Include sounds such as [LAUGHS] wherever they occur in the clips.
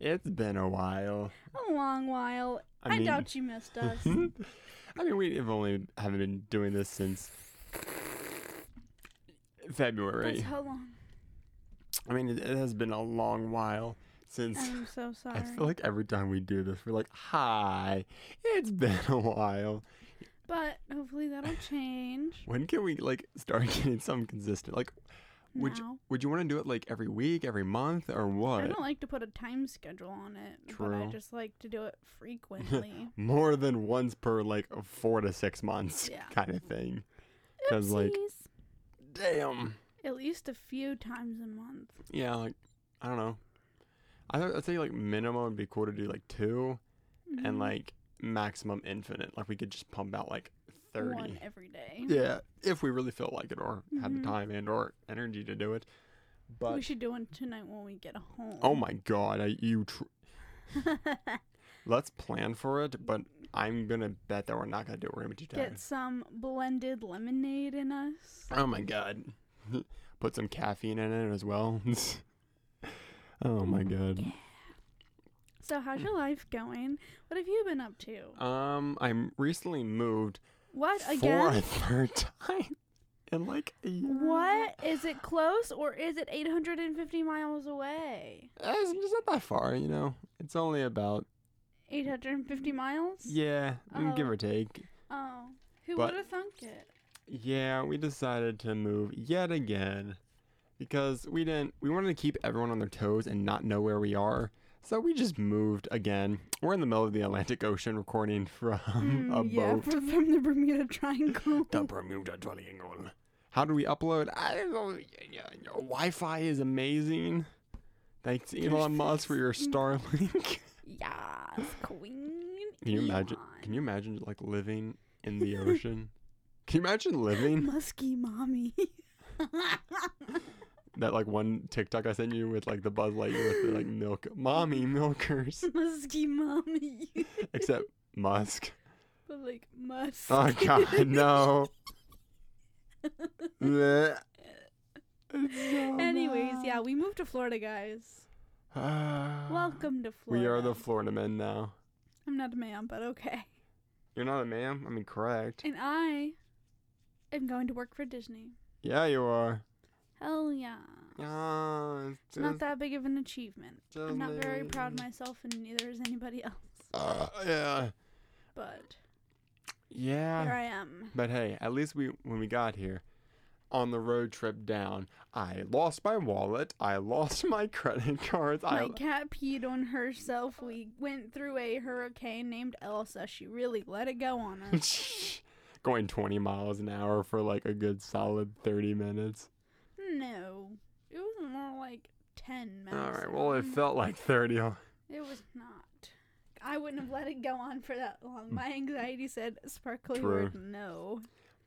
It's been a while. A long while. I I, mean- doubt you missed [LAUGHS] us. I mean, we have only haven't been doing this since February. That's how long? I mean, it, it has been a long while since. I'm so sorry. I feel like every time we do this, we're like, "Hi, it's been a while." but hopefully that'll change. When can we like start [LAUGHS] getting some consistent? Like, would you, would you want to do it like every week, every month, or what? I don't like to put a time schedule on it, but I just like to do it frequently. [LAUGHS] More than once per like four to six months, Yeah. [LAUGHS] kind of thing. Because like- Damn. At least a few times a month. Yeah, like I don't know. I I'd say like minimum would be cool to do like two, and Mhm. like maximum infinite. Like we could just pump out like thirty. one every day. Yeah, if we really feel like it, or have the Mhm. time and or energy to do it. But we should do one tonight when we get home. oh my god, I you. Tr- [LAUGHS] let's plan for it, but I'm gonna bet that we're not gonna do it. We're gonna be too tired. Get some blended lemonade in us. Oh my god. [LAUGHS] Put some caffeine in it as well. [LAUGHS] oh my god. So how's your life going? What have you been up to? Um, I'm recently moved What again? for a third time [LAUGHS] in like a year. What is it close or is it 850 miles away? Uh, It's not that far, you know. It's only about 850 miles? yeah, mm, give Oh. or take. Oh, who would have thunk it? Yeah, we decided to move yet again because we didn't. We wanted to keep everyone on their toes and not know where we are. So we just moved again. We're in the middle of the Atlantic Ocean recording from Mm, [LAUGHS] a yeah, boat. from, from the Bermuda Triangle. The Bermuda Triangle. How do we upload? I don't know. Yeah, Wi-Fi is amazing. Thanks, Elon Musk, for your Starlink. yes, queen. Can you imagine? Elon. Can you imagine like living in the [LAUGHS] ocean? Can you imagine living Musky mommy. [LAUGHS] that like one TikTok I sent you with like the Buzz Lightyear with the like milk, mommy [LAUGHS] milkers, [LAUGHS] Musky mommy. [LAUGHS] except Musk. but like musk. Oh God, no. So Anyways, bad. yeah, we moved to Florida, guys. [SIGHS] Welcome to Florida. We are the Florida men now. I'm not a man, but okay. You're not a ma'am. I mean, correct. And I am going to work for Disney. Yeah, you are. Hell yeah. Yeah, it's It's not that big of an achievement. I'm not very proud of myself, and neither is anybody else. Uh, yeah. But Yeah. here I am. But hey, at least we when we got here, on the road trip down, I lost my wallet. I lost [LAUGHS] my credit cards. My I cat peed on herself. We went through a hurricane named Elsa. She really let it go on us. [LAUGHS] going 20 miles an hour for like a good solid 30 minutes. No, it was more like ten minutes. All right. Well, it felt like 30. It was not. I wouldn't have let it go on for that long. My anxiety said sparkly True. word no.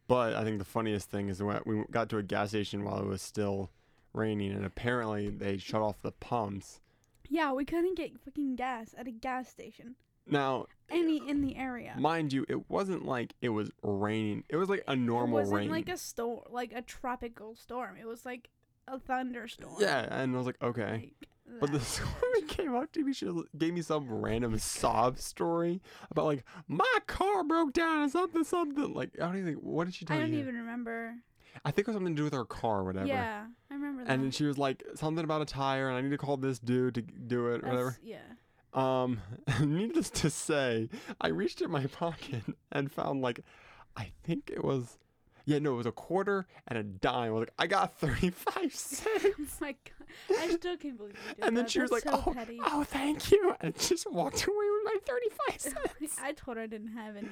But I think the funniest thing is when we got to a gas station while it was still raining, and apparently they shut off the pumps. Yeah, we couldn't get fucking gas at a gas station. Now, Any in the area. mind you, it wasn't like it was raining. It was like a normal it wasn't rain. like a storm, like a tropical storm. It was like a thunderstorm. yeah, and I was like, okay. Like But the that. [LAUGHS] woman came up to me, she gave me some random sob story about like my car broke down or something, something. Like I don't even. What did she tell me? I don't you? even remember. I think it was something to do with her car, or whatever. Yeah, I remember that. And then she was like something about a tire, and I need to call this dude to do it, or whatever. Yeah. Um, [LAUGHS] needless to say, I reached in my [LAUGHS] pocket and found like, I think it was, yeah, no, it was a quarter and a dime. I was like, I got thirty-five [LAUGHS] cents. Oh my god, I still can't believe you did And then that. she was That's like, so "Oh, petty. oh, thank you," and just walked away with my thirty-five cents. I told her I didn't have any.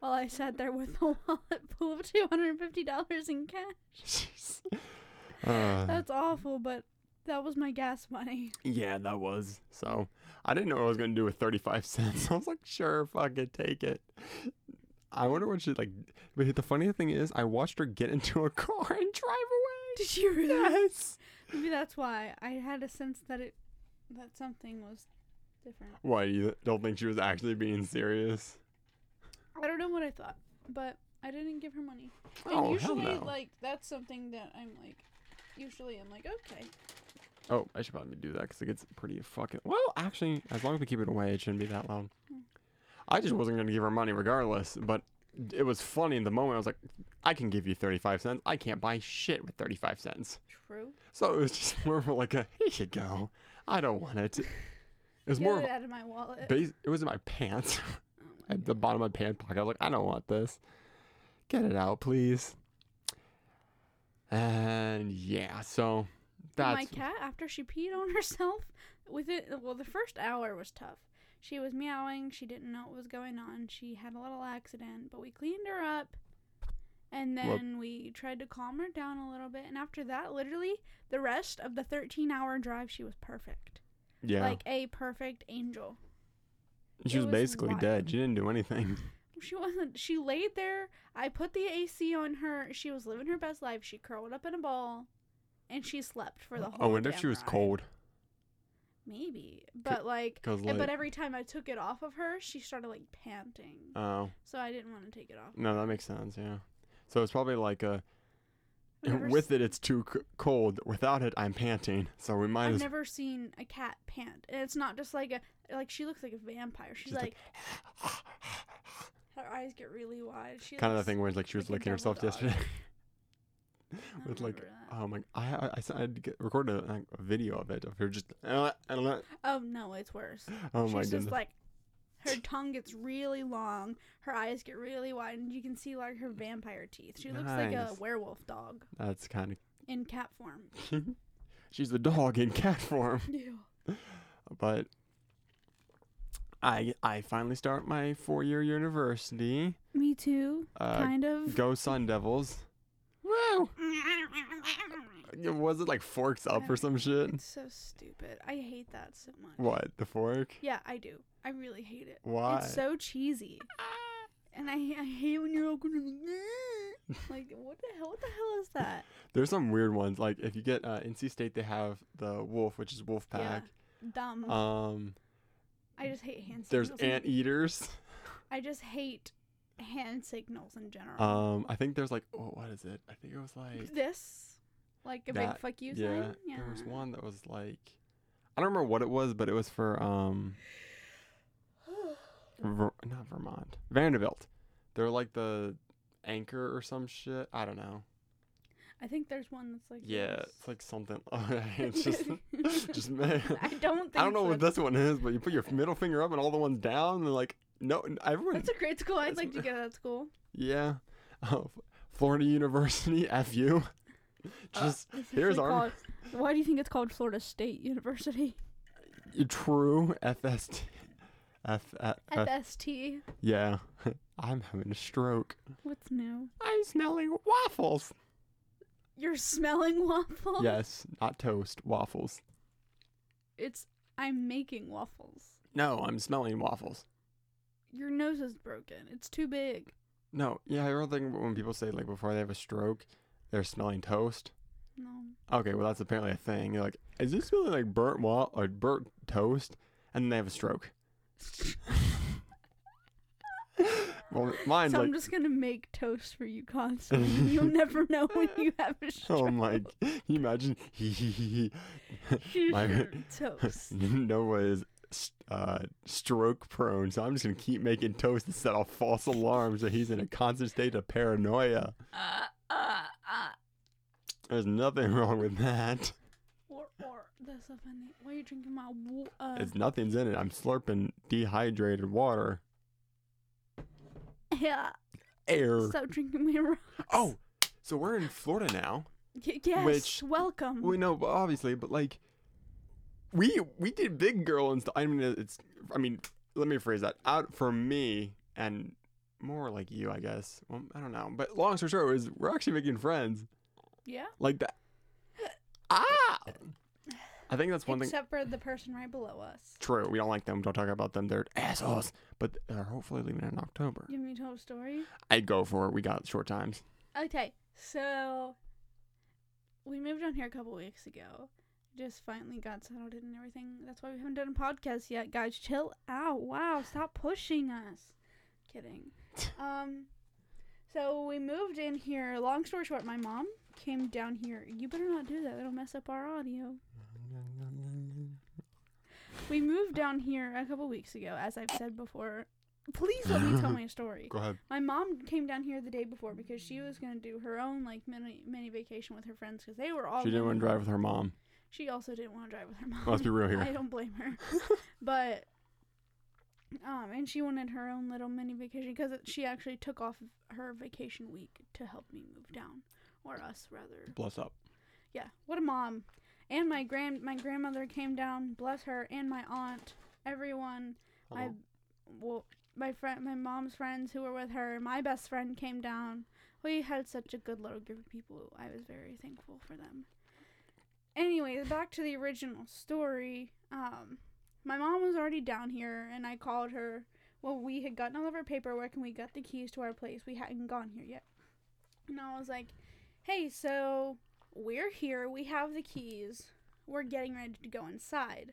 While I sat there with a wallet full of two hundred and fifty dollars in cash. Jeez. Uh, That's awful, but that was my gas money. yeah, that was so. I didn't know what I was gonna do with thirty-five cents. [LAUGHS] I was like, sure, fuck it, take it. I wonder what she like. But the funny thing is, I watched her get into a [LAUGHS] car and drive away. Did you really? Yes. Maybe that's why I had a sense that it that something was different. Why you don't think she was actually being serious? I don't know what I thought, but I didn't give her money. And Oh hell usually, no! like that's something that I'm like. Usually, I'm like, okay. Oh, I should probably do that because it gets pretty fucking. Well, actually, as long as we keep it away, it shouldn't be that loud. I just wasn't gonna give her money regardless, but it was funny in the moment. I was like, I can give you thirty-five cents. I can't buy shit with thirty-five cents. True. So it was just [LAUGHS] more of like a here you go. I don't want it. It was Get more it out of my wallet. base. It was in my pants [LAUGHS] Oh my at the bottom of my pant pocket. I was like, I don't want this. Get it out, please. And yeah, so my cat after she peed on [LAUGHS] herself within well the first hour was tough. She was meowing. She didn't know what was going on. She had a little accident but we cleaned her up. And then we tried to calm her down a little bit. And after that literally the rest of the 13 hour drive she was perfect. Yeah. like a perfect angel. She was was basically wild. dead. She didn't do anything. [LAUGHS] she wasn't. She laid there. I put the ac on her. She was living her best life. She curled up in a ball and she slept for the oh, whole I wonder if she was ride. cold. Maybe, but like, like, but every time I took it off of her, she started like panting. oh so I didn't want to take it off. no, that makes sense. Yeah. So it's probably like a with s- it, it's too c- cold. Without it, I'm panting. So we might I've as never seen a cat pant, and it's not just like a like she looks like a vampire. She's She's like, like, her eyes get really wide. She kind of the thing where like she was like licking herself dog. yesterday. [LAUGHS] With like. Oh my, I I, I, I had to record a, like, a video of it of her just. Uh, oh no, it's worse. oh She's my just goodness. like. Her tongue gets really long, her eyes get really wide, and you can see like her vampire teeth. She looks like a werewolf dog That's kind of in cat form. [LAUGHS] She's a dog in cat form. [LAUGHS] Yeah. but I I finally start my four year university. Me too. Uh, kind of. go Sun Devils! Was it like forks up or some shit? It's so stupid. I hate that so much. What the fork? Yeah, I do. I really hate it. Why? It's so cheesy. And I, I hate when you're all like what the hell what the hell is that? [LAUGHS] There's some weird ones. Like if you get uh, NC State, they have the wolf, which is wolf pack. Yeah. Dumb. Um, I just hate hand there's ant eaters. [LAUGHS] I just hate hand signals in general. Um, I think there's like oh, what is it? I think it was like this like a that- big fuck you yeah. sign. Yeah. There was one that was like I don't remember what it was, but it was for um [SIGHS] Ver- not Vermont, Vanderbilt. They're like the anchor or some shit. I don't know. I think there's one that's like Yeah, this. it's like something. [LAUGHS] [LAUGHS] it's just, just man. [LAUGHS] I don't think I don't know so. what this one is, but you put your middle finger up and all the ones down, and like no, everyone. That's a great school. I'd like to [LAUGHS] go to that school. yeah, [LAUGHS] oh, Florida University, [LAUGHS] fu. Uh, Just It's here's our called- Why do you think it's called Florida State University? true FST. F, F, F FST. yeah, I'm having a stroke. What's new? I'm smelling waffles. You're smelling waffles. Yes, not toast, waffles. It's I'm making waffles. No, I'm smelling waffles. Your nose is broken. It's too big. No, yeah, I don't think when people say like before they have a stroke, they're smelling toast. No. Okay, well that's apparently a thing. You're like, is this smelling like burnt wa- or burnt toast? And then they have a stroke. [LAUGHS] well, mine's so like, I'm just gonna make toast for you constantly. [LAUGHS] You'll never know when you have a stroke. oh my, can you imagine? He he he he. my- toast. [LAUGHS] Noah is s- uh, stroke prone, so I'm just gonna keep making toast and set off false alarms that he's in a constant state of paranoia. Uh, uh, uh. There's nothing wrong with that. Or, or, that's so funny. Why are you drinking my wa- uh, It's nothing's in it. I'm slurping dehydrated water. [LAUGHS] yeah. Air. Stop drinking my rocks. Oh, so we're in Florida now. Y- yes. which- welcome. We know, but obviously, but like, we we did big girl and stuff. I mean, it's. I mean, let me phrase that out for me and more like you, I guess. Well, I don't know, but long story short is we're actually making friends yeah. like that. [LAUGHS] Ah, I think that's one thing. Except for the person right below us. True, we don't like them. Don't talk about them. They're assholes. But they're hopefully leaving in October. You want me a story? I'd go for it. We got short times. Okay, so we moved on here a couple weeks ago. Just finally got settled in and everything. That's why we haven't done a podcast yet, guys. Chill out. Wow, stop pushing us. Kidding. [LAUGHS] Um, so we moved in here. Long story short, my mom came down here. You better not do that. That'll mess up our audio. We moved down here a couple weeks ago, as I've said before. Please let me tell my [LAUGHS] story. Go ahead. My mom came down here the day before because she was gonna do her own like mini mini vacation with her friends because they were all. She didn't want to drive with her mom. She also didn't want to drive with her mom. Let's be real here. [LAUGHS] I don't blame her, [LAUGHS] but um, and she wanted her own little mini vacation because she actually took off her vacation week to help me move down, or us rather. Bless up. Yeah, what a mom. And my grand my grandmother came down, bless her, and my aunt, everyone. I well, my friend, my mom's friends who were with her, my best friend came down. We had such a good little group of people. I was very thankful for them. Anyways, back to the original story. Um, my mom was already down here, and I called her. Well, we had gotten all of our paperwork, and we got the keys to our place. We hadn't gone here yet. And I was like, "Hey, so we're here. We have the keys. We're getting ready to go inside.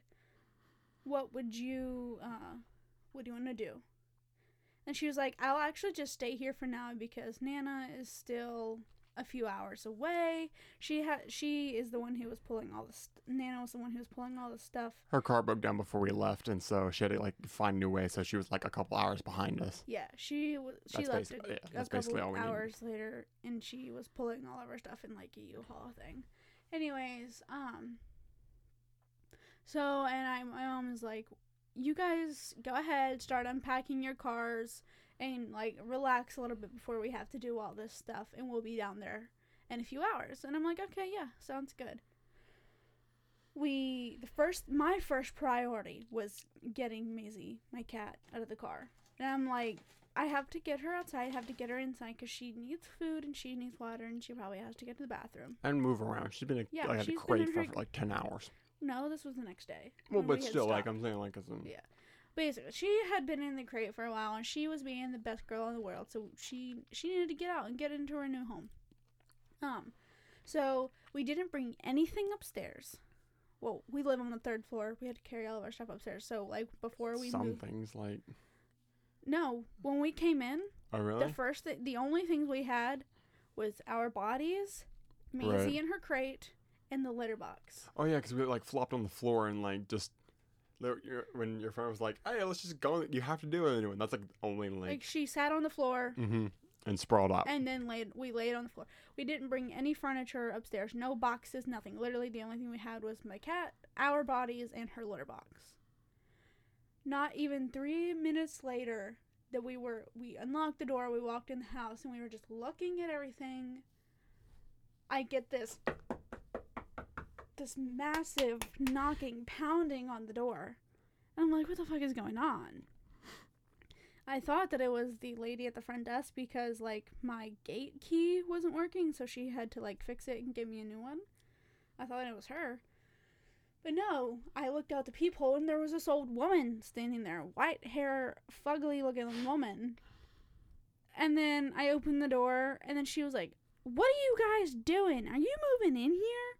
What would you uh what do you want to do? And she was like, I'll actually just stay here for now because Nana is still a few hours away. She had she is the one who was pulling all the st- Nana was the one who was pulling all the stuff. Her car broke down before we left, and so she had to like find a new way. So she was like a couple hours behind us. Yeah, she was she That's left a, yeah, a couple basically all we needed. hours later and she was pulling all of our stuff in like a U-Haul thing. Anyways, um so and I my mom was like, You guys go ahead, start unpacking your cars and like relax a little bit before we have to do all this stuff and we'll be down there in a few hours. And I'm like, Okay, yeah, sounds good. We the first my first priority was getting Maisie, my cat, out of the car. And I'm like, I have to get her outside. I have to get her inside because she needs food and she needs water and she probably has to get to the bathroom. And move around. She's been a, Yeah, like she's been crate in for, her- like ten hours. No, this was the next day. Well, we but had still, like. I'm saying, like it's Yeah. Basically, she had been in the crate for a while and she was being the best girl in the world. So she she needed to get out and get into her new home. Um, so we didn't bring anything upstairs. Well, we live on the third floor. We had to carry all of our stuff upstairs. So like before we some moved. things like. No, when we came in, Oh really? The first, th- the only things we had was our bodies, Maisie Right. in her crate, and the litter box. Oh yeah, because we like flopped on the floor and like just. When your friend was like, "Hey, let's just go," you have to do it. And that's like the only Like, like. she sat on the floor mm-hmm. And sprawled out. and then laid. We laid on the floor. We didn't bring any furniture upstairs. No boxes. Nothing. Literally, the only thing we had was my cat, our bodies, and her litter box. Not even three minutes later, that we were we unlocked the door. We walked in the house and we were just looking at everything. I get this this massive knocking, pounding on the door. And I'm like, what the fuck is going on? I thought that it was the lady at the front desk because like my gate key wasn't working, so she had to like fix it and give me a new one. I thought it was her. But no, I looked out the peephole and there was this old woman standing there, white hair, fugly looking woman. And then I opened the door and then she was like, "What are you guys doing? Are you moving in here?"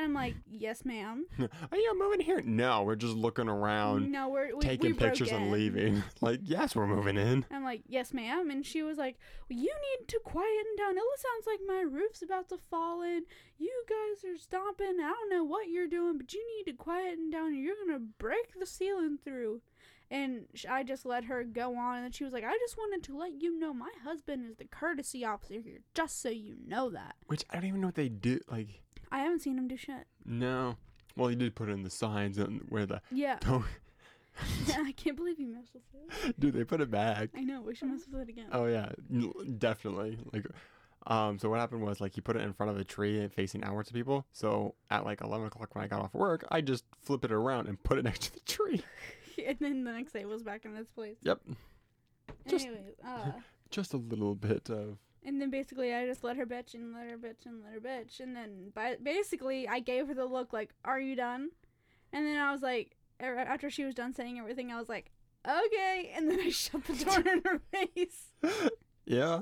And I'm like, "Yes, ma'am." [LAUGHS] Are you moving here? No, we're just looking around, no, we're we, taking we pictures and leaving. [LAUGHS] like, yes, we're moving in. I'm like, yes, ma'am. And she was like, well, you need to quieten down. It sounds like my roof's about to fall in. You guys are stomping. I don't know what you're doing, but you need to quieten down you're going to break the ceiling through. And I just let her go on. And then she was like, I just wanted to let you know my husband is the courtesy officer here, just so you know that. Which I don't even know what they do. Like, I haven't seen him do shit. no. Well, he did put it in the signs and where the. Yeah. [LAUGHS] Oh, [LAUGHS] I can't believe you messed with it. dude, they put it back. I know. We should mess with it again. Oh yeah, definitely. Like, um, so what happened was like he put it in front of a tree facing outwards to people. So at like eleven o'clock when I got off work, I just flip it around and put it [LAUGHS] next to the tree. and then the next day it was back in its place. Yep, Just- Anyways, uh. just a little bit of. And then basically, I just let her bitch and let her bitch and let her bitch. And then by, basically, I gave her the look like, Are you done? And then I was like, er- After she was done saying everything, I was like, Okay. And then I [LAUGHS] shut the door in her face. [LAUGHS] Yeah.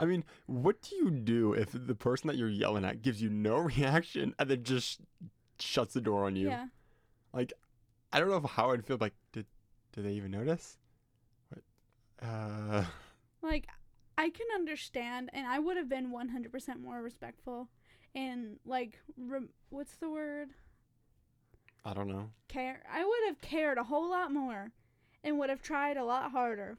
I mean, what do you do if the person that you're yelling at gives you no [LAUGHS] reaction and then just shuts the door on you? Yeah. Like, I don't know how I'd feel like did did they even notice? What? Uh Like, I can understand, and I would have been 100% more respectful. And, like, rem- what's the word? I don't know. care. I would have cared a whole lot more, and would have tried a lot harder.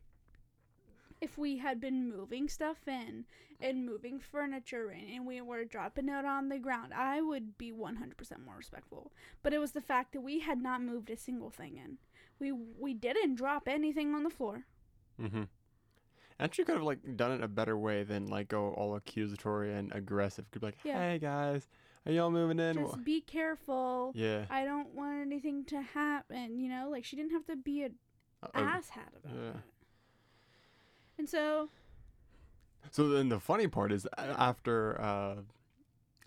If we had been moving stuff in and moving furniture in, and we were dropping it on the ground, I would be 100% more respectful. But it was the fact that we had not moved a single thing in. We we didn't drop anything on the floor. Mm-hmm. And she could have like done it a better way than like go all accusatory and aggressive. Could be like, Yeah. "Hey guys, are y'all moving in?" Just be careful. yeah. I don't want anything to happen. You know, like she didn't have to be an Uh, uh, asshat about yeah. it. And so So then the funny part is a- after, uh,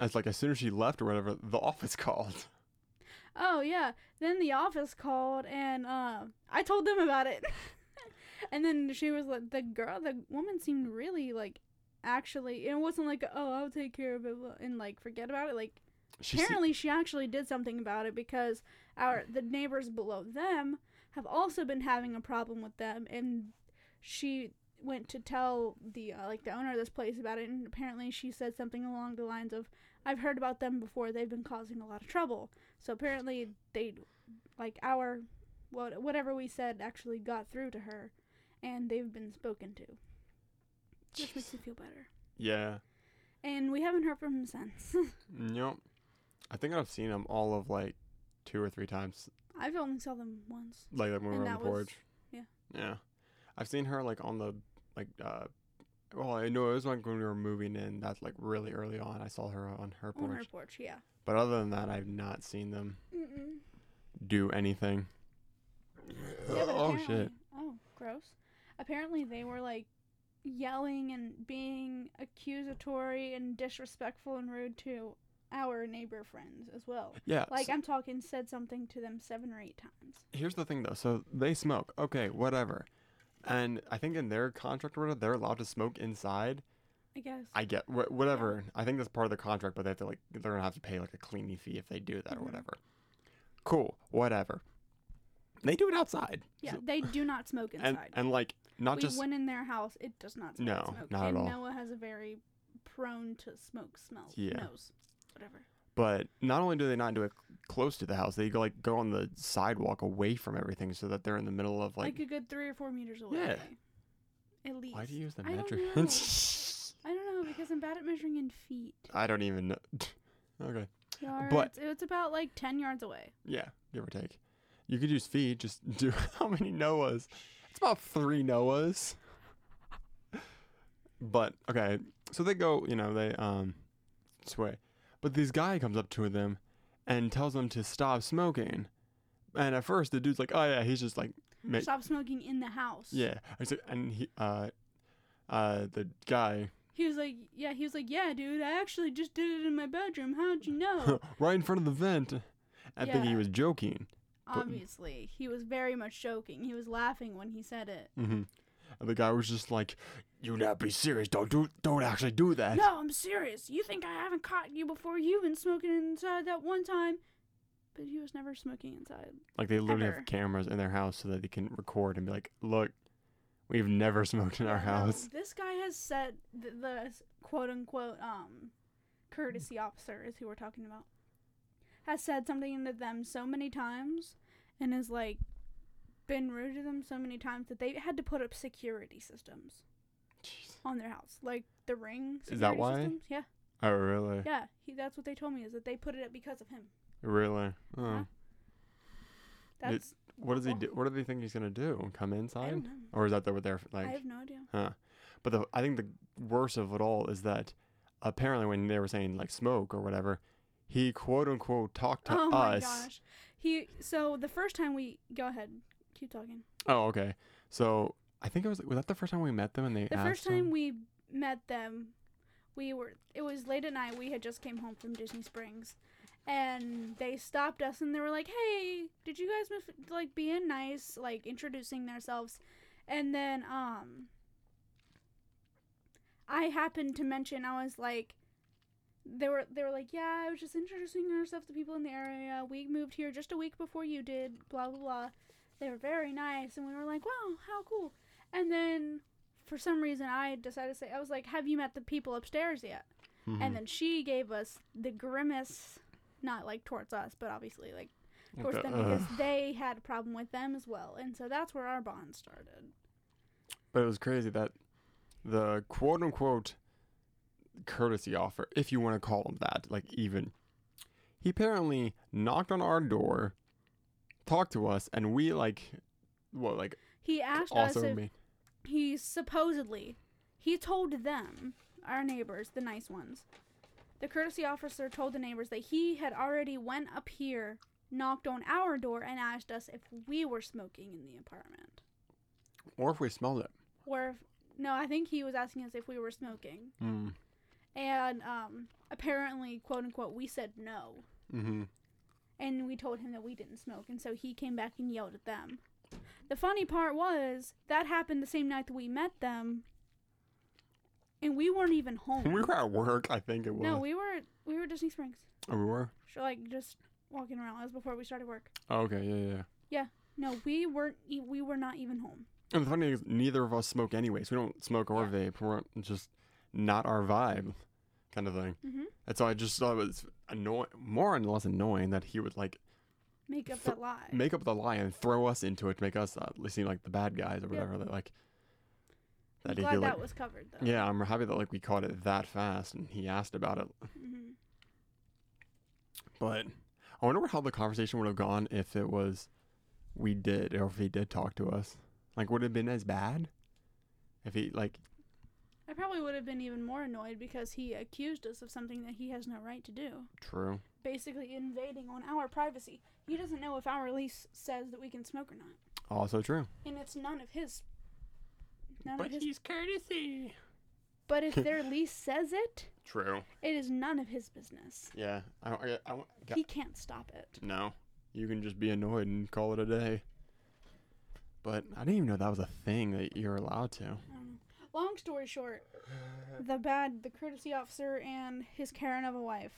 as like as soon as she left or whatever, the [LAUGHS] office called. Oh yeah. Then the office called and uh, I told them about it. [LAUGHS] and then she was like, the girl, the woman seemed really like, actually, it wasn't like, oh, I'll take care of it and like forget about it. Like She se- apparently, she actually did something about it because our the neighbors below them have also been having a problem with them, and she went to tell the uh, like the owner of this place about it, and apparently she said something along the lines of, "I've heard about them before. They've been causing a lot of trouble." So apparently, they like our what whatever we said actually got through to her, and they've been spoken to, which makes me feel better. yeah. And we haven't heard from him since. [LAUGHS] nope. I think I've seen them all of like two or three times, I've only saw them once. like when we were on the was- porch. yeah. Yeah. I've seen her like on the like uh. Well, I know it was like when we were moving in. That's like really early on. I saw her on her porch. On her porch, yeah. But other than that, I've not seen them Mm-mm. do anything. Yeah, oh shit! Oh, gross. Apparently, they were like yelling and being accusatory and disrespectful and rude to our neighbor friends as well. Yeah. Like so- I'm talking, said something to them seven or eight times. here's the thing though. So they smoke. Okay, whatever. And I think in their contract or whatever, they're allowed to smoke inside. I guess. I get wh- whatever. I think that's part of the contract, but they have to like they're gonna have to pay like a cleaning fee if they do that or Mhm. whatever. Cool, whatever. They do it outside. yeah, So- they do not smoke and inside. and like not we just went in their house. It does not smell No, smoke. not at and all. Noah has a very prone to smoke smell. Yeah. Nose. Whatever. but not only do they not do it close to the house, they go like go on the sidewalk away from everything so that they're in the middle of Like, like. a good three or four meters away. Yeah. At least. why do you use the I don't metric? [LAUGHS] I don't know because I'm bad at measuring in feet. I don't even know. [LAUGHS] okay. Yards. But- it's, it's about like ten yards away. Yeah, give or take. You could use feet. Just [LAUGHS] do how many Noahs? It's about three Noahs. But okay, so they go. You know they um sway, but this guy comes up to them and tells them to stop smoking. And at first, the dude's like, "Oh yeah," he's just like, ma- Stop smoking in the house. "Yeah." I said, and he uh uh the guy He was like, yeah. He was like, yeah, dude. I actually just did it in my bedroom. How'd you know? [LAUGHS] right in front of the vent. I think he was joking. Obviously, he was very much joking. He was laughing when he said it. hmm And the guy was just like, "You not be serious. Don't do. Don't actually do that." No, I'm serious. You think I haven't caught you before? You've been smoking inside that one time, but he was never smoking inside. Like they literally Ever. have cameras in their house so that they can record and be like, "Look, we've never smoked in our Yeah, no, house." this guy has said the, the quote unquote um courtesy officer is who we're talking about has said something to them so many times and has like been rude to them so many times that they had to put up security systems Jeez. on their house, like the ring. Is that why? Systems. Yeah, Oh, really? yeah. He, that's what they told me is that they put it up because of him. Really? Oh. Yeah. That's What does he do? What do they think he's gonna do? Come inside, or is that what they're like? I have no idea. Huh. But the I think the worst of it all is that apparently when they were saying like smoke or whatever, he quote unquote talked to oh my us. He so the first time we go ahead, keep talking. Oh, okay. So I think it was was that the first time we met them and they The first time we met them, we were it was late at night. We had just came home from Disney Springs, and they stopped us and they were like, "Hey, did you guys miss, like being nice, like introducing themselves?" And then um, I happened to mention I was like, they were they were like, "Yeah, I was just introducing ourselves to people in the area. We moved here just a week before you did." Blah blah blah. They were very nice, and we were like, "Wow, how cool!" And then for some reason I decided to say I was like, "Have you met the people upstairs yet?" Mhm. And then she gave us the grimace, not like towards us, but obviously like towards course, Okay, then I guess ugh. they had a problem with them as well, and so that's where our bond started. But it was crazy that the quote unquote courtesy offer, if you want to call him that, like even, he apparently knocked on our door, talked to us, and we like, what, like He asked us if me. he supposedly he told them, our neighbors, the nice ones. The courtesy officer told the neighbors that he had already went up here, knocked on our door, and asked us if we were smoking in the apartment. Or if we smelled it. Or if, no, I think he was asking us if we were smoking. Mm. And um, apparently, quote unquote, we said no. Mm-hmm. And we told him that we didn't smoke. And so he came back and yelled at them. The funny part was that happened the same night that we met them. And we weren't even home. [LAUGHS] We were at work, I think it was. no, we were we were at Disney Springs. oh, we were? So like just walking around. It was before we started work. Oh, okay, yeah, yeah, yeah. No, we weren't. We were not even home. And the funny thing is, neither of us smoke anyways. We don't smoke or Yeah. vape. We're just not our vibe, kind of thing. hmm And so I just thought it was annoying, more and less annoying that he would like Make up Th- that lie. make up the lie and throw us into it to make us uh, seem like the bad guys or Yep. whatever. That like I'm that he glad like that was covered though. yeah, I'm happy that like we caught it that fast and he asked about it. hmm But I wonder how the conversation would have gone if it was we did or if he did talk to us. Like would it have been as bad if he like I probably would have been even more annoyed because he accused us of something that he has no right to do. true. Basically invading on our privacy. He doesn't know if our lease says that we can smoke or not. Also true. And it's none of his none But of his he's courtesy. But if [LAUGHS] their lease says it, True. it is none of his business. Yeah. I, I, I, I He can't stop it. No, you can just be annoyed and call it a day. But I didn't even know that was a thing that you're allowed to. I don't know. Long story short, the bad, the courtesy officer and his Karen of a wife,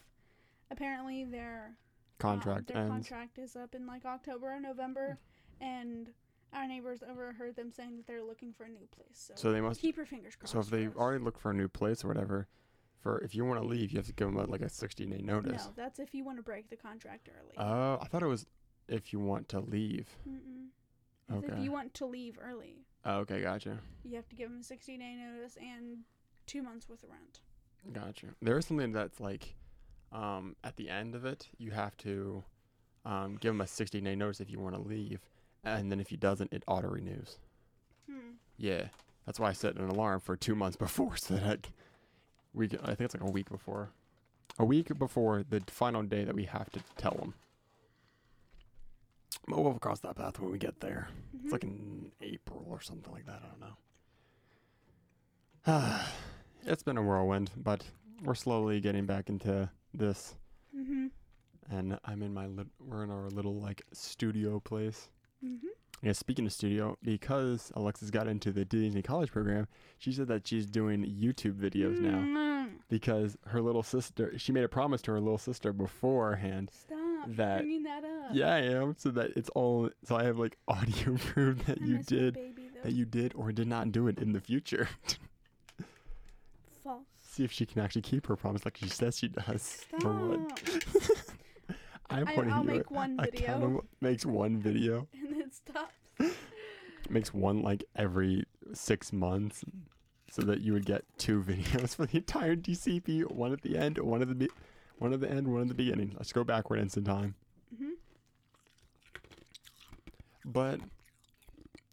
apparently their uh, Contract their ends. contract is up in like October or November, and our neighbors overheard them saying that they're looking for a new place. So, So they must. keep your fingers crossed. So if they already look for a new place or whatever, for if you want to leave, you have to give them a, like a 60 day notice. no, that's if you want to break the contract early. Oh, I thought it was if you want to leave. Mm-mm. It's If you want to leave early, Oh, okay, gotcha, you have to give them a 60 day notice and two months worth of rent. gotcha. There is something that's like, um, at the end of it, you have to, um, give them a 60 day notice if you want to leave, and then if he doesn't, it auto renews. Hmm. Yeah, that's why I set an alarm for two months [LAUGHS] before, so that I, we I think it's like a week before, a week before the final day that we have to tell them. But we'll cross that path when we get there. Mhm. It's like in April or something like that. I don't know. [SIGHS] it's been a whirlwind, but we're slowly getting back into this, Mhm. and I'm in my lit- we're in our little like studio place. Mhm. Yeah, speaking of studio, because Alexis got into the Disney College program, she said that she's doing YouTube videos now Mm, because her little sister, she made a promise to her little sister beforehand. Stop That- bringing that up. Yeah, I am. So that it's all, so I have like [LAUGHS] audio proof that I you miss my did, baby, though. that you did or did not do it in the future. False. [LAUGHS] See if she can actually keep her promise like she says she does. Or what? [LAUGHS] I'm I, I'll make one video makes one video. and then stop. makes one like every six months so that you would get two videos for the entire DCP one at the end one at the be- one at the end one at the beginning let's go backward in time hmm but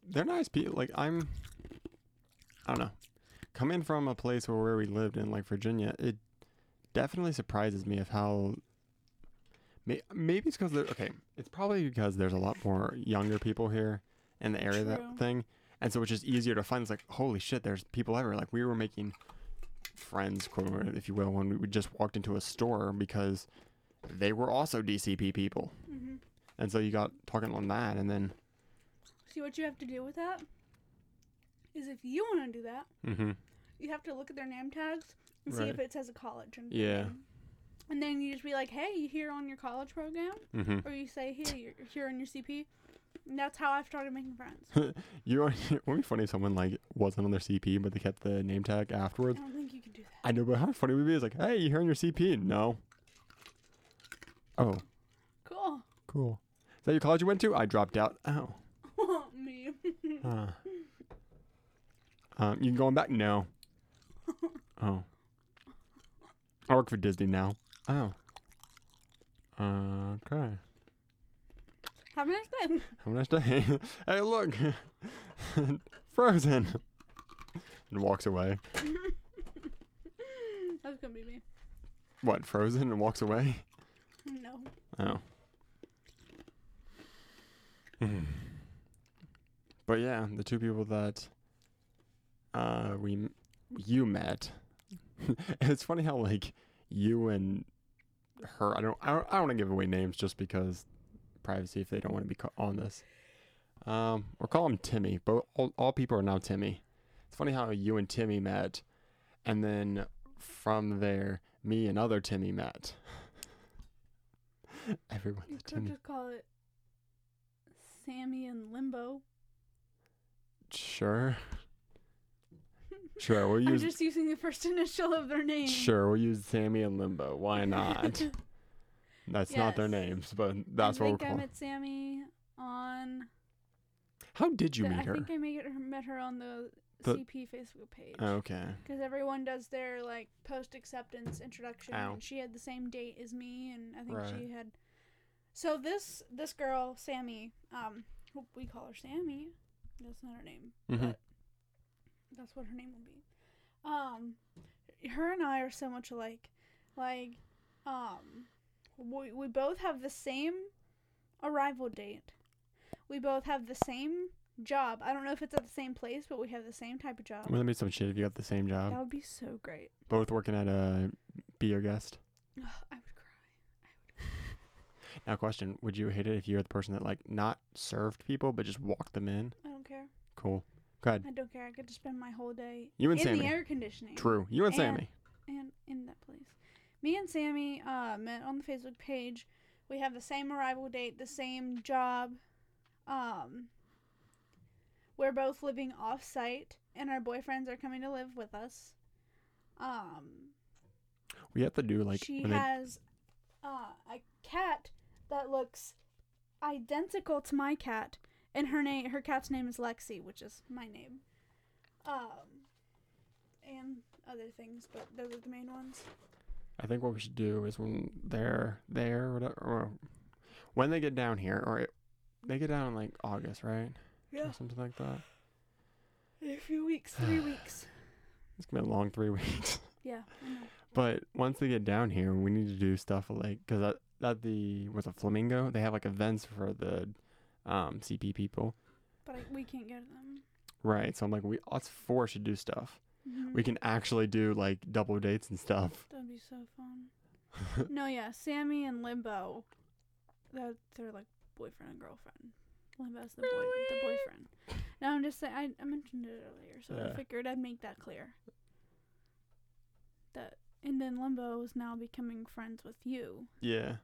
they're nice people like I'm I don't know. Coming from a place where, where we lived in like Virginia it definitely surprises me of how may- maybe it's because okay it's probably because there's a lot more younger people here in the area True. that thing and so it's just easier to find it's like holy shit there's people everywhere. Like we were making friends quote if you will when we just walked into a store because they were also dcp people. Hmm and so you got talking on that and then See what you have to do with that is if you want to do that, mm-hmm. you have to look at their name tags and see if it says a college. And Yeah. And then you just be like, "Hey, you here on your college program?" Mm-hmm. Or you say, "Hey, you're here on your CP." And that's how I've started making friends. [LAUGHS] you are, [LAUGHS] it would be funny if someone like wasn't on their cp but they kept the name tag afterwards. I don't think you can do that. i know but how funny it would be it's like hey you here on your cp no oh Cool. Cool. That your college you went to? I dropped out. Oh. [LAUGHS] Me. Uh. Um, you going back? No. [LAUGHS] Oh. I work for Disney now. Oh. Okay. Have a nice day. Have a nice day. [LAUGHS] hey, look. Frozen. And walks away. That's gonna be me. What? Frozen and walks away? No. Oh. Hmm. but yeah, the two people that uh we you met. [LAUGHS] it's funny how like you and her. I don't. I don't, I don't want to give away names just because privacy. If they don't want to be ca- on this, um, we'll call him Timmy. But all, all people are now Timmy. It's funny how you and Timmy met, and then from there, me and other Timmy met. [LAUGHS] You Everyone's a could Timmy. just call it Sammy and Limbo. Sure. [LAUGHS] Sure, we'll I'm use. just using the first initial of their name. Sure, we'll use Sammy and Limbo. Why [LAUGHS] not? That's not their names, but that's I what we're I think I met Sammy on. How did you the- meet her? I think I met her, met her on the, The- CP Facebook page. Oh, okay. Because everyone does their like post acceptance introduction, Ow. and she had the same date as me, and I think Right. she had. So this this girl Sammy, um, we call her Sammy. That's not her name, Mhm. but that's what her name will be. Um, her and I are so much alike. Like, um, we we both have the same arrival date. We both have the same job. I don't know if it's at the same place, but we have the same type of job. Wouldn't that be some shit if you got the same job? That would be so great. Both working at a Be Our Guest. I. Now, question: Would you hate it if you were the person that like not served people but just walked them in? I don't care. Cool. Go ahead. I don't care. I get to spend my whole day You and in Sammy. the air conditioning. True. You and Sammy. And in that place. Me and Sammy uh, met on the Facebook page. We have the same arrival date, the same job. Um, we're both living off site, and our boyfriends are coming to live with us. Um, We have to do like she has uh, a cat that looks identical to my cat, and her name, her cat's name is Lexi, which is my name. Um, and other things, but those are the main ones. I think what we should do is when they're there, or whatever, or when they get down here, or it, they get down in like August, right? Or something like that. in a few weeks, three weeks. [SIGHS] It's gonna be a long three [LAUGHS] weeks. Yeah, I know. But once they get down here, we need to do stuff like because at, at the was a flamingo, they have like events for the um, CP people, But I, we can't go to them. right? So I'm like, we us four should do stuff. Mhm. We can actually do like double dates and stuff. [LAUGHS] That'd be so fun. no, yeah, Sammy and Limbo. They're, they're like boyfriend and girlfriend. Limbo's the boy, the boyfriend. No, I'm just saying. I, I mentioned it earlier, so I figured I'd make that clear. That and then Limbo is now becoming friends with you. Yeah.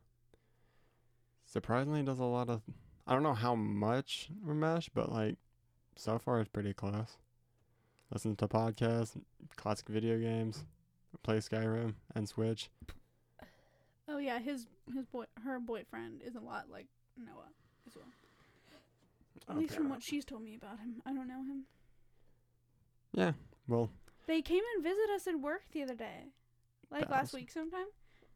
Surprisingly, does a lot of. I don't know how much Ramesh, but like, so far it's pretty close. Listen to podcasts, classic video games, play Skyrim and Switch. Oh yeah, his his boy her boyfriend is a lot like Noah as well. At least from what she's told me about him. I don't know him. Yeah. Well, They came and visited us at work the other day, like last week sometime.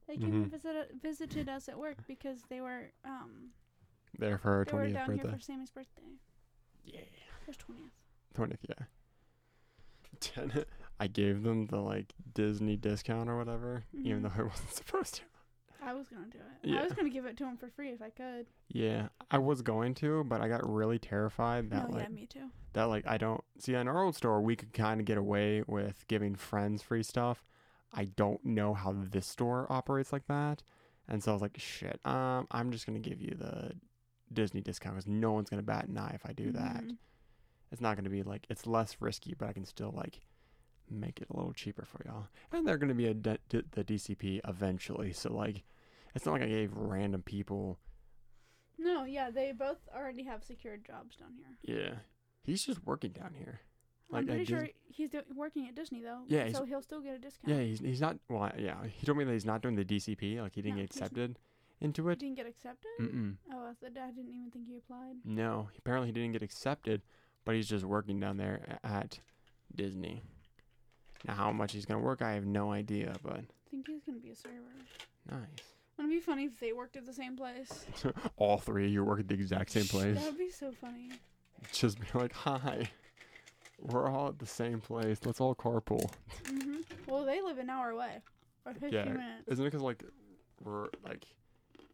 They came Mhm. and visited visited us at work because they were um there for her they were twentieth down birthday. here for Sammy's birthday. Yeah. His twentieth. Twentieth, yeah. Ten- [LAUGHS] I gave them the like Disney discount or whatever, even Mhm. though I wasn't [LAUGHS] supposed to. I was gonna do it. Yeah. I was gonna give it to him for free if I could. Yeah, I was going to, but I got really terrified that no, like yeah, me too. that like I don't see in our old store we could kind of get away with giving friends free stuff. I don't know how this store operates like that, and so I was like, shit. Um, I'm just gonna give you the Disney discount because no one's gonna bat an eye if I do that. Mhm. It's not gonna be like it's less risky, but I can still like make it a little cheaper for y'all. And they're gonna be a D- D- the DCP eventually, so like it's not like I gave random people. No, yeah, they both already have secured jobs down here. Yeah, he's just working down here. I'm Like, pretty sure he's do- working at Disney though. Yeah, so he'll still get a discount. Yeah, he's he's not. Well, yeah, he told me that he's not doing the DCP. Like he didn't No, get accepted, into it. didn't get accepted? Mm-mm. Oh, the dad didn't even think he applied. No, apparently he didn't get accepted, but he's just working down there at Disney. Now, how much he's gonna work, I have no idea, but I think he's gonna be a server. nice. Wouldn't it be funny if they worked at the same place? [LAUGHS] All three of you work at the exact same place. That would be so funny. Just be like, hi, we're all at the same place. Let's all carpool. hmm Well, they live an hour away, or 15 Yeah, minutes. Isn't it because like we're like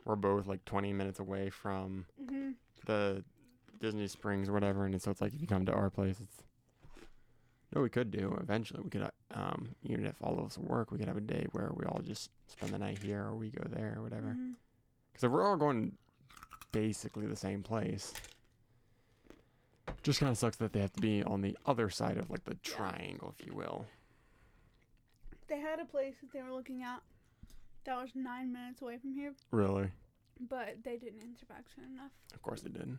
we're both like 20 minutes away from hmm the Disney Springs or whatever, and so it's like if you come to our place, it's no, we could do eventually. We could, uh, um, even if all of us work, we could have a day where we all just spend the night here, or we go there, or whatever. hmm Because if we're all going basically the same place, just kind of sucks that they have to be on the other side of like the triangle, if you will. They had a place that they were looking at that was nine minutes away from here, Really? but they didn't answer back soon enough. Of course they did.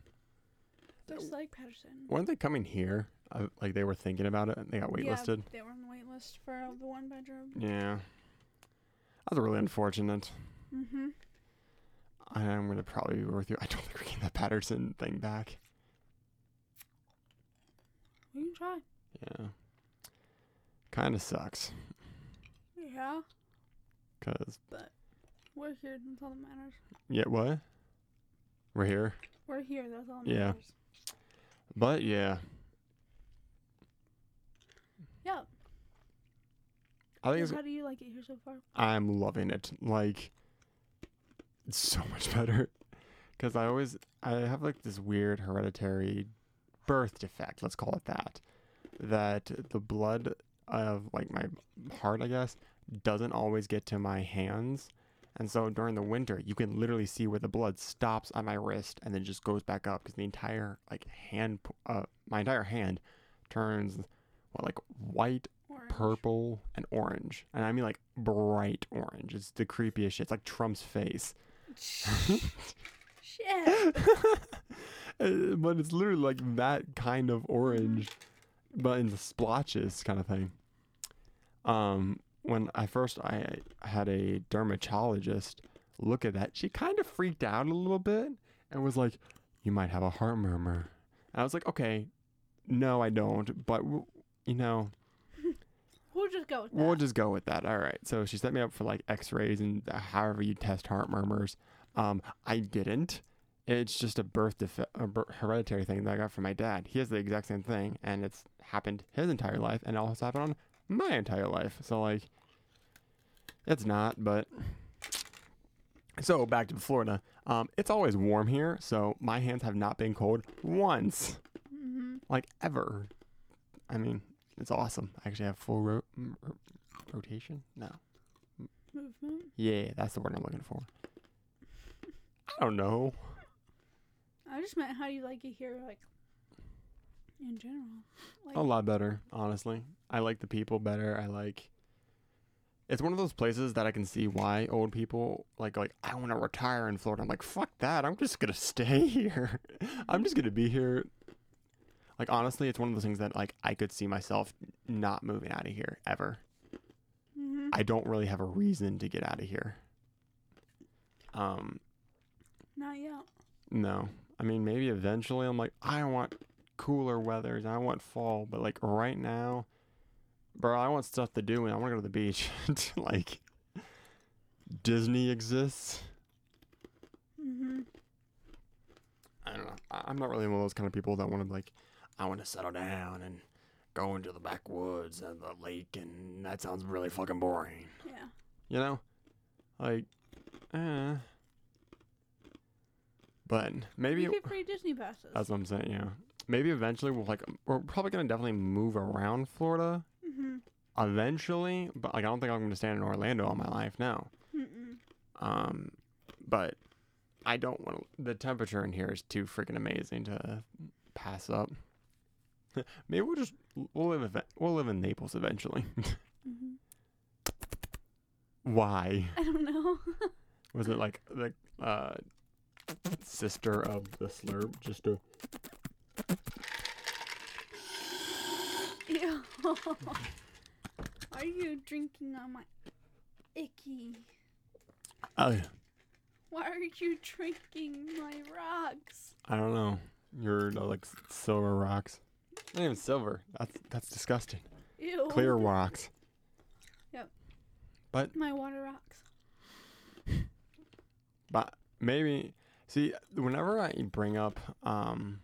Just like Patterson. Weren't they coming here? Uh, like they were thinking about it, and they got waitlisted. Yeah, they were on the wait list for the one bedroom. Yeah. That's really unfortunate. Mm-hmm. I'm gonna probably be with you. I don't think we're getting that Patterson thing back. We can try. Yeah. Kind of sucks. Yeah, Cause But we're here. That's all that matters. yeah, what? We're here. We're here. That's all that Yeah. matters. But yeah, Yeah. I think How do you like it here so far? I'm loving it. Like, it's so much [LAUGHS] better. Cause I always I have like this weird hereditary birth defect. Let's call it that. That the blood of like my heart, I guess, doesn't always get to my hands. And so during the winter, you can literally see where the blood stops on my wrist and then just goes back up because the entire like hand, uh, my entire hand turns what like white, Orange. purple, and orange. And I mean like bright orange. It's the creepiest shit. It's like Trump's face. Shit. [LAUGHS] [LAUGHS] [LAUGHS] [LAUGHS] But it's literally like that kind of orange, but in the splotches kind of thing. Um, when I first I had a dermatologist look at that, she kind of freaked out a little bit and was like, "You might have a heart murmur." And I was like, "Okay, no, I don't, but you know, [LAUGHS] We'll just go with that. We'll just go with that. All right. So she set me up for like X-rays and uh, however you test heart murmurs. Um, I didn't. It's just a birth defe- a hereditary thing that I got from my dad. He has the exact same thing, and it's happened his entire life, and it also happened on my entire life. So like, it's not. But so back to Florida. Um, it's always warm here, so my hands have not been cold once, hmm like ever. I mean, it's awesome. I actually have full ro- ro- rotation. No. Movement. Yeah, that's the word I'm looking for. I don't know. I just meant how do you like it here, like in general. Like, A lot better, honestly. I like the people better. I like. It's one of those places that I can see why old people like like I want to retire in Florida. I'm like fuck that. I'm just gonna [LAUGHS] stay here. I'm just gonna be here. Like honestly, it's one of those things that like I could see myself not moving out of here ever. hmm I don't really have a reason to get out of here. Um, Not yet. No. I mean, maybe eventually I'm like, I want cooler weathers and I want fall, but like right now, bro, I want stuff to do and I want to go to the beach. [LAUGHS] like, Disney exists. hmm I don't know. I'm not really one of those kind of people that want to like, I want to settle down and go into the backwoods and the lake, and that sounds really fucking boring. Yeah. You know, like, eh. But maybe you get free Disney passes. That's what I'm saying. Yeah, maybe eventually we'll like we're probably gonna definitely move around Florida hmm eventually, but like I don't think I'm gonna stand in Orlando all my life now. Mm-mm. Um, but I don't want to. The temperature in here is too freaking amazing to pass up. [LAUGHS] maybe we'll just we'll live eve- we'll live in Naples eventually. hmm [LAUGHS] Why I don't know. [LAUGHS] was it like the uh sister of the slurp just to Ew. [LAUGHS] Are you drinking on my icky? uh, Why are you drinking my rocks? I don't know. You're uh, like silver rocks. Not even silver. That's that's disgusting. Ew. Clear rocks. Yep. But my water rocks. But maybe see whenever I bring up um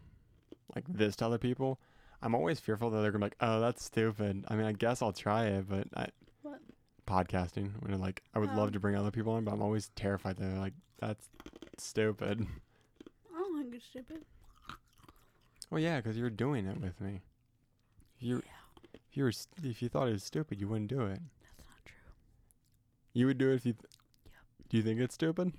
like this to other people, I'm always fearful that they're gonna be like, "Oh, that's stupid." I mean, I guess I'll try it, but I What? podcasting when like I would Oh. love to bring other people on, but I'm always terrified that they're like, "That's stupid." I don't think it's stupid. Well, yeah, because you're doing it with me. If you if you were if you thought it was stupid, you wouldn't do it. That's not true. You would do it if you. Th- Do you think it's stupid?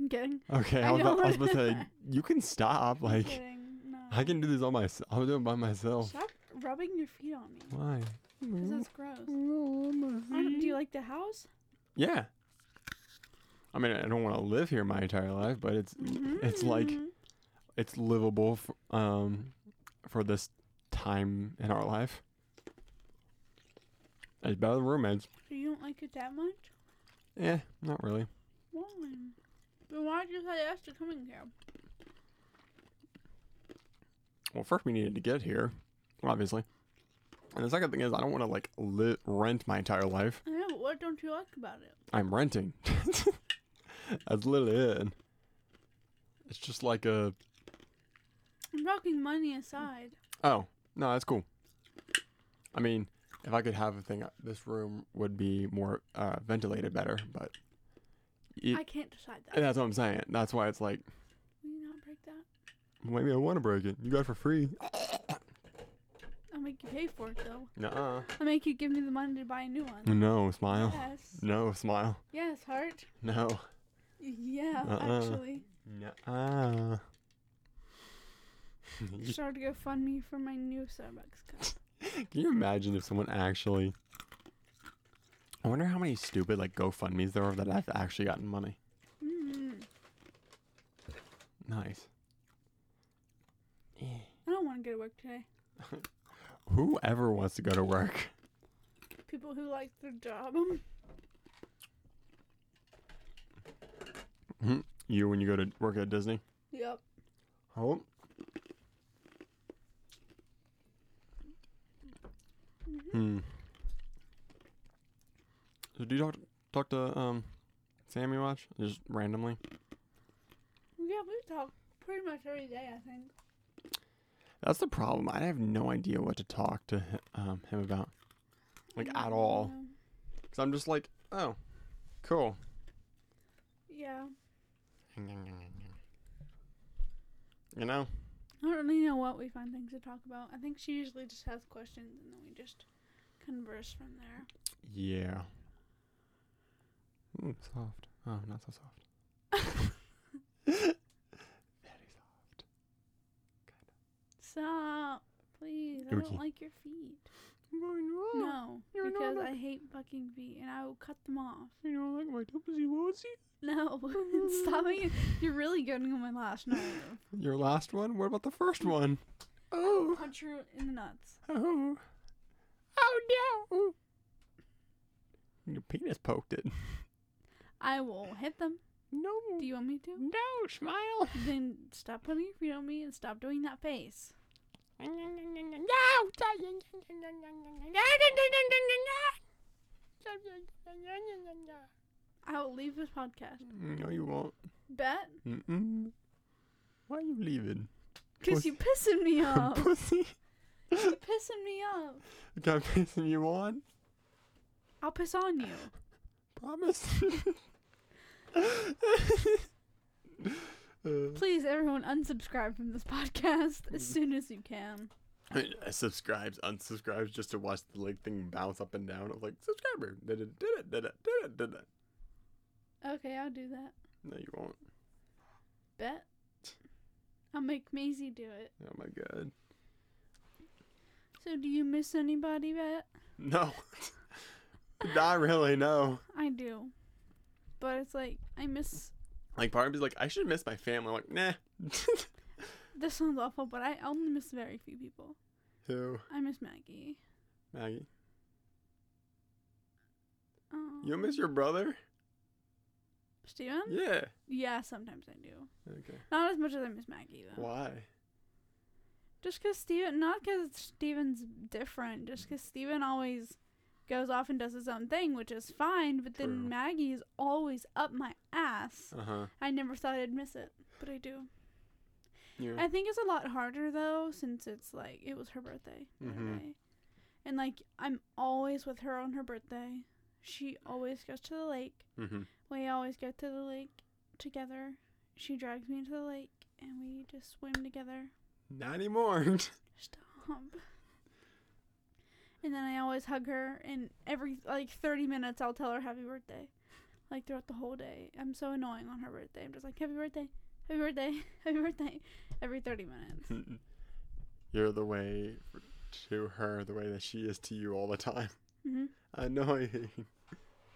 I'm kidding. Okay, I I, was, about, I was about to say you can stop. Like kidding. No. I can do this all myself. I'll do it by myself. Stop rubbing your feet on me. Why? 'cause that's gross. Don't- you like the house? Yeah. I mean, I don't want to live here my entire life, but it's it's like it's livable for, um for this time in our life. It's better than roommates. So you don't like it that much? Yeah, not really. Why? Then why did you say yes to coming here? Well, first we needed to get here, obviously, and the second thing is I don't want to like li- rent my entire life. I know, but what don't you like about it? I'm renting. [LAUGHS] That's literally it. It's just like a I'm talking money aside. oh no, that's cool. I mean, if I could have a thing, uh, this room would be more uh, ventilated better. But it, I can't decide that. and that's what I'm saying. That's why it's like Will you not break that? maybe I want to break it. You got it for free. I'll make you pay for it though. Nuh-uh. I'll make you give me the money to buy a new one. No smile. Yes. No smile. Yes, heart. No. Yeah, Uh-uh. actually. Nuh-uh. [LAUGHS] You- Start to go fund me for my new Starbucks cup. Can you imagine if someone actually? I wonder how many stupid like GoFundmes there are that I've actually gotten money. Mm. Nice. Eh. I don't want to go to work today. [LAUGHS] Whoever wants to go to work. People who like their job. [LAUGHS] You when you go to work at Disney. yep. Oh. Mhm. Hmm. So do you talk talk to um Sammy much? Just randomly? Yeah, we talk pretty much every day, I think. That's the problem. I have no idea what to talk to hi- um, him about. Like at all. Um, Cause I'm just like, oh, cool. Yeah. You know? I don't really know what we find things to talk about. I think she usually just has questions and then we just converse from there. Yeah. Ooh, soft. Oh, not so soft. [LAUGHS] Very soft. Good. Stop. Please. I Ookie. don't like your feet. Why not? No. You're not Because like- I hate fucking feet and I will cut them off. You don't like my topsy woolsy? No. [LAUGHS] Stop it. You're really getting on my last nerve. Your last one? What about the first one? Oh. Punch you in the nuts. Oh. Oh no. Your penis poked it. I will hit them. No. Do you want me to? No, smile. [LAUGHS] Then stop putting your feet on me and stop doing that face. I will leave this podcast. No, you won't. Bet? Mm-mm. Why are you leaving? Because you're [LAUGHS] pissing me off. Pussy. You're pissing me off. Got pissing you on? I'll piss on you. [LAUGHS] Promise. Uh, Please, everyone, unsubscribe from this podcast as soon as you can. I subscribes, unsubscribes just to watch the like thing bounce up and down. of like subscriber. Did it? Did it? Did it? Did it? Did it? Okay, I'll do that. No, you won't. Bet. I'll make Maisie do it. Oh my god. So, do you miss anybody, Bet? No. [LAUGHS] Not really. No. I do. But it's like, I miss. Like part of me's like I should miss my family. I'm like nah. [LAUGHS] [LAUGHS] This sounds awful, but I only miss very few people. Who? I miss Maggie. Maggie. Oh, You miss your brother? Steven? Yeah. Yeah, sometimes I do. Okay. Not as much as I miss Maggie though. Why? Just because Steven, not because Steven's different, just because Steven always goes off and does his own thing, which is fine, but True. then Maggie is always up my ass. Uh huh. I never thought I'd miss it, but I do. Yeah. I think it's a lot harder though, since it's like, it was her birthday. Mhm. day. And like, I'm always with her on her birthday. She always goes to the lake. mm-hmm. We always go to the lake together. She drags me to the lake, and we just swim together. Not anymore. [LAUGHS] Stop. And then I always hug her, and every like 30 minutes I'll tell her happy birthday. Like throughout the whole day. I'm so annoying on her birthday. I'm just like, happy birthday, happy birthday, [LAUGHS] happy birthday, every 30 minutes. [LAUGHS] You're the way to her, the way that she is to you all the time. hmm [LAUGHS] Annoying.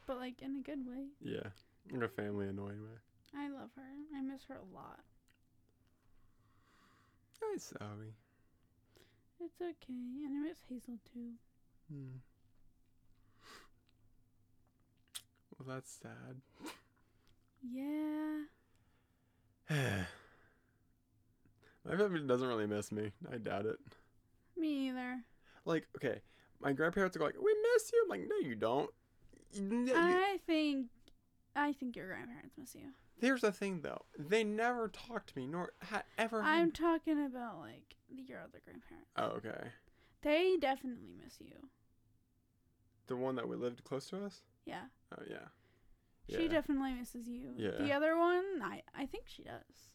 But like in a good way. Yeah. In a family annoying way. I love her. I miss her a lot. I'm sorry. It's okay. And I miss Hazel too. Hmm. Well, that's sad. Yeah. [SIGHS] My family doesn't really miss me. I doubt it. Me either. Like, okay, my grandparents are like, "We miss you." I'm like, "No, you don't." You- you- I think I think your grandparents miss you. Here's the thing, though. They never talked to me, nor ha- ever. I'm talking about like your other grandparents. Oh, okay. They definitely miss you. The one that we lived close to us. Yeah. Oh yeah. She Yeah. definitely misses you. Yeah. The other one, I I think she does.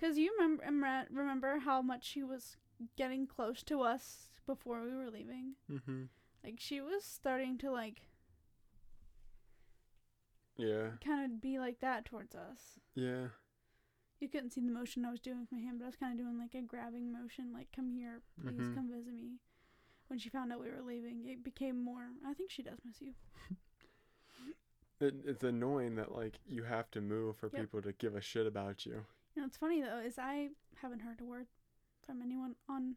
Cuz you remember remember- remember how much she was getting close to us before we were leaving? Mm-hmm. Like she was starting to like Yeah. kind of be like that towards us. Yeah. You couldn't see the motion I was doing with my hand, but I was kind of doing like a grabbing motion, like "Come here, please, Mhm. come visit me." When she found out we were leaving, it became more. I think she does miss you. [LAUGHS] It, it's annoying that like you have to move for Yep. people to give a shit about you. You know, what's funny though is I haven't heard a word from anyone on